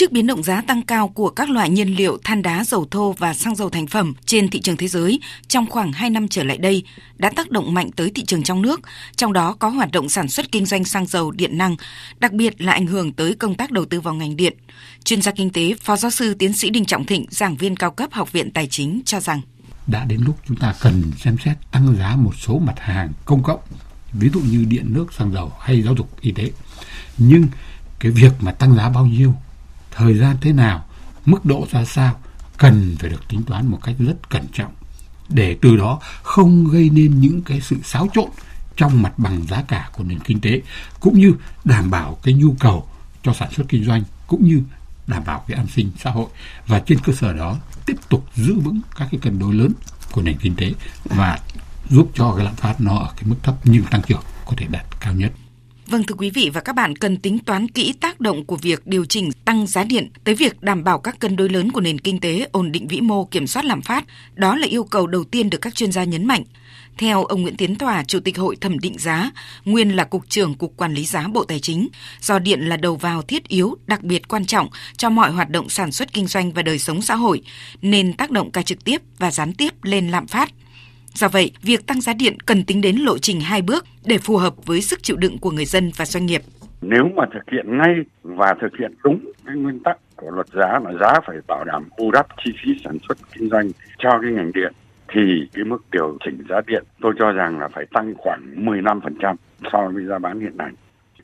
Trước biến động giá tăng cao của các loại nhiên liệu than đá, dầu thô và xăng dầu thành phẩm trên thị trường thế giới trong khoảng 2 năm trở lại đây đã tác động mạnh tới thị trường trong nước, trong đó có hoạt động sản xuất kinh doanh xăng dầu, điện năng, đặc biệt là ảnh hưởng tới công tác đầu tư vào ngành điện. Chuyên gia kinh tế, Phó giáo sư tiến sĩ Đinh Trọng Thịnh, giảng viên cao cấp Học viện Tài chính cho rằng đã đến lúc chúng ta cần xem xét tăng giá một số mặt hàng công cộng, ví dụ như điện nước, xăng dầu hay giáo dục y tế. Nhưng cái việc mà tăng giá bao nhiêu thời gian thế nào, mức độ ra sao, cần phải được tính toán một cách rất cẩn trọng để từ đó không gây nên những cái sự xáo trộn trong mặt bằng giá cả của nền kinh tế, cũng như đảm bảo cái nhu cầu cho sản xuất kinh doanh, cũng như đảm bảo cái an sinh xã hội và trên cơ sở đó, tiếp tục giữ vững các cái cân đối lớn của nền kinh tế và giúp cho cái lạm phát nó ở cái mức thấp nhưng tăng trưởng có thể đạt cao nhất. Vâng thưa quý vị và các bạn cần tính toán kỹ tác động của việc điều chỉnh tăng giá điện tới việc đảm bảo các cân đối lớn của nền kinh tế, ổn định vĩ mô, kiểm soát lạm phát. Đó là yêu cầu đầu tiên được các chuyên gia nhấn mạnh. Theo ông Nguyễn Tiến Tòa, Chủ tịch Hội Thẩm định giá, nguyên là Cục trưởng Cục Quản lý giá Bộ Tài chính, do điện là đầu vào thiết yếu, đặc biệt quan trọng cho mọi hoạt động sản xuất kinh doanh và đời sống xã hội, nên tác động cả trực tiếp và gián tiếp lên lạm phát. Do vậy, việc tăng giá điện cần tính đến lộ trình hai bước để phù hợp với sức chịu đựng của người dân và doanh nghiệp. Nếu mà thực hiện ngay và thực hiện đúng cái nguyên tắc của luật giá là giá phải bảo đảm bù đắp chi phí sản xuất kinh doanh cho cái ngành điện thì cái mức điều chỉnh giá điện tôi cho rằng là phải tăng khoảng 15% so với giá bán hiện nay.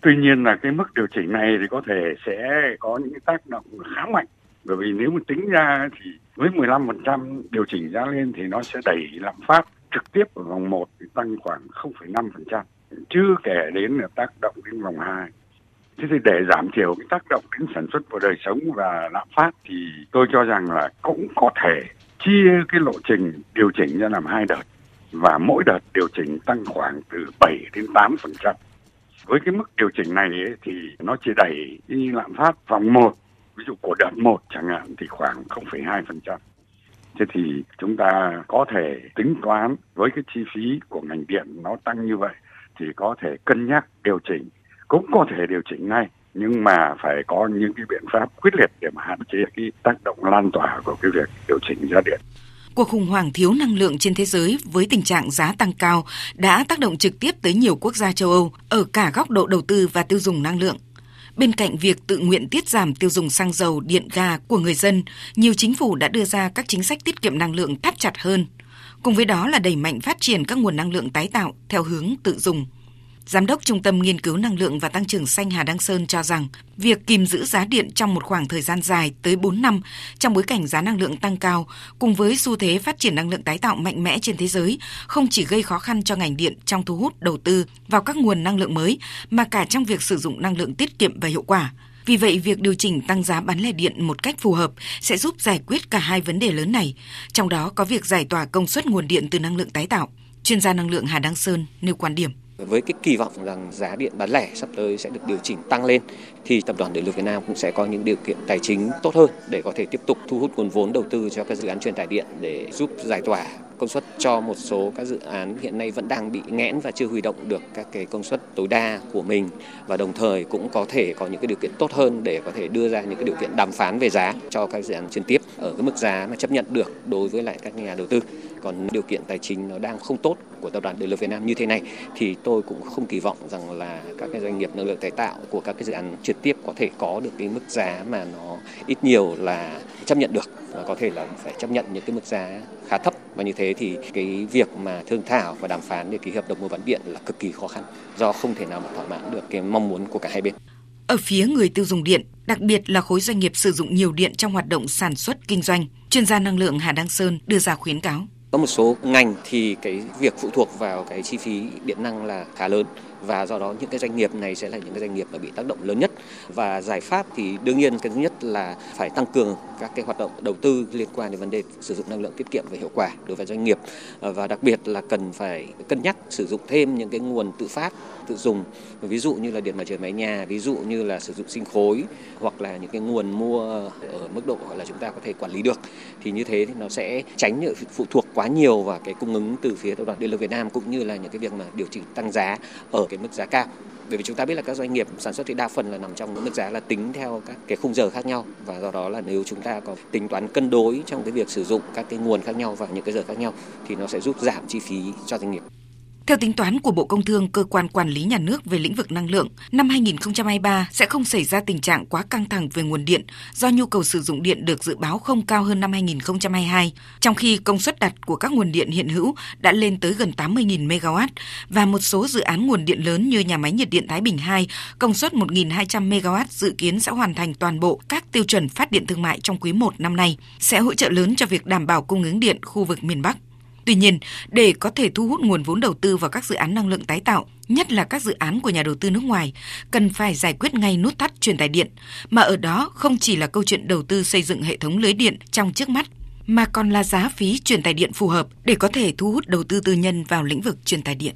Tuy nhiên là cái mức điều chỉnh này thì có thể sẽ có những tác động khá mạnh bởi vì nếu mà tính ra thì với 15% điều chỉnh giá lên thì nó sẽ đẩy lạm phát trực tiếp ở vòng 1 thì tăng khoảng 0,5%, chưa kể đến là tác động đến vòng 2. Thế thì để giảm thiểu cái tác động đến sản xuất và đời sống và lạm phát thì tôi cho rằng là cũng có thể chia cái lộ trình điều chỉnh ra làm hai đợt và mỗi đợt điều chỉnh tăng khoảng từ 7 đến 8 phần trăm. Với cái mức điều chỉnh này ấy, thì nó chỉ đẩy cái lạm phát vòng 1, ví dụ của đợt 1 chẳng hạn thì khoảng 0,2%. Thế thì chúng ta có thể tính toán với cái chi phí của ngành điện nó tăng như vậy thì có thể cân nhắc điều chỉnh, cũng có thể điều chỉnh ngay nhưng mà phải có những cái biện pháp quyết liệt để mà hạn chế cái tác động lan tỏa của cái việc điều chỉnh giá điện. Cuộc khủng hoảng thiếu năng lượng trên thế giới với tình trạng giá tăng cao đã tác động trực tiếp tới nhiều quốc gia châu Âu ở cả góc độ đầu tư và tiêu dùng năng lượng. Bên cạnh việc tự nguyện tiết giảm tiêu dùng xăng dầu, điện ga của người dân, nhiều chính phủ đã đưa ra các chính sách tiết kiệm năng lượng thắt chặt hơn. Cùng với đó là đẩy mạnh phát triển các nguồn năng lượng tái tạo theo hướng tự dùng. Giám đốc Trung tâm Nghiên cứu Năng lượng và Tăng trưởng Xanh Hà Đăng Sơn cho rằng, việc kìm giữ giá điện trong một khoảng thời gian dài tới 4 năm trong bối cảnh giá năng lượng tăng cao, cùng với xu thế phát triển năng lượng tái tạo mạnh mẽ trên thế giới, không chỉ gây khó khăn cho ngành điện trong thu hút đầu tư vào các nguồn năng lượng mới, mà cả trong việc sử dụng năng lượng tiết kiệm và hiệu quả. Vì vậy, việc điều chỉnh tăng giá bán lẻ điện một cách phù hợp sẽ giúp giải quyết cả hai vấn đề lớn này, trong đó có việc giải tỏa công suất nguồn điện từ năng lượng tái tạo. Chuyên gia năng lượng Hà Đăng Sơn nêu quan điểm với cái kỳ vọng rằng giá điện bán lẻ sắp tới sẽ được điều chỉnh tăng lên, thì tập đoàn điện lực Việt Nam cũng sẽ có những điều kiện tài chính tốt hơn để có thể tiếp tục thu hút nguồn vốn đầu tư cho các dự án truyền tải điện để giúp giải tỏa công suất cho một số các dự án hiện nay vẫn đang bị nghẽn và chưa huy động được các cái công suất tối đa của mình và đồng thời cũng có thể có những cái điều kiện tốt hơn để có thể đưa ra những cái điều kiện đàm phán về giá cho các dự án trực tiếp ở cái mức giá mà chấp nhận được đối với lại các nhà đầu tư. Còn điều kiện tài chính nó đang không tốt của tập đoàn điện lực Việt Nam như thế này thì tôi cũng không kỳ vọng rằng là các cái doanh nghiệp năng lượng tái tạo của các cái dự án trực tiếp có thể có được cái mức giá mà nó ít nhiều là chấp nhận được và có thể là phải chấp nhận những cái mức giá khá thấp và như thế thì cái việc mà thương thảo và đàm phán để ký hợp đồng mua bán điện là cực kỳ khó khăn do không thể nào mà thỏa mãn được cái mong muốn của cả hai bên. Ở phía người tiêu dùng điện, đặc biệt là khối doanh nghiệp sử dụng nhiều điện trong hoạt động sản xuất kinh doanh, chuyên gia năng lượng Hà Đăng Sơn đưa ra khuyến cáo. Có một số ngành thì cái việc phụ thuộc vào cái chi phí điện năng là khá lớn và do đó những cái doanh nghiệp này sẽ là những cái doanh nghiệp mà bị tác động lớn nhất. Và giải pháp thì đương nhiên cái thứ nhất là phải tăng cường các cái hoạt động đầu tư liên quan đến vấn đề sử dụng năng lượng tiết kiệm và hiệu quả đối với doanh nghiệp. Và đặc biệt là cần phải cân nhắc sử dụng thêm những cái nguồn tự phát, tự dùng. Ví dụ như là điện mặt trời mái nhà, ví dụ như là sử dụng sinh khối, hoặc là những cái nguồn mua ở mức độ gọi là chúng ta có thể quản lý được. Thì như thế thì nó sẽ tránh phụ thuộc quá nhiều vào cái cung ứng từ phía tập đoàn điện lực Việt Nam, cũng như là những cái việc mà điều chỉnh tăng giá ở ở cái mức giá cao bởi vì chúng ta biết là các doanh nghiệp sản xuất thì đa phần là nằm trong mức giá là tính theo các cái khung giờ khác nhau và do đó là nếu chúng ta có tính toán cân đối trong cái việc sử dụng các cái nguồn khác nhau vào những cái giờ khác nhau thì nó sẽ giúp giảm chi phí cho doanh nghiệp. Theo tính toán của Bộ Công Thương, cơ quan quản lý nhà nước về lĩnh vực năng lượng, năm 2023 sẽ không xảy ra tình trạng quá căng thẳng về nguồn điện do nhu cầu sử dụng điện được dự báo không cao hơn năm 2022, trong khi công suất đặt của các nguồn điện hiện hữu đã lên tới gần 80.000 MW và một số dự án nguồn điện lớn như nhà máy nhiệt điện Thái Bình 2 công suất 1.200 MW dự kiến sẽ hoàn thành toàn bộ các tiêu chuẩn phát điện thương mại trong quý 1 năm nay, sẽ hỗ trợ lớn cho việc đảm bảo cung ứng điện khu vực miền Bắc. Tuy nhiên, để có thể thu hút nguồn vốn đầu tư vào các dự án năng lượng tái tạo, nhất là các dự án của nhà đầu tư nước ngoài, cần phải giải quyết ngay nút thắt truyền tải điện, mà ở đó không chỉ là câu chuyện đầu tư xây dựng hệ thống lưới điện trong trước mắt, mà còn là giá phí truyền tải điện phù hợp để có thể thu hút đầu tư tư nhân vào lĩnh vực truyền tải điện.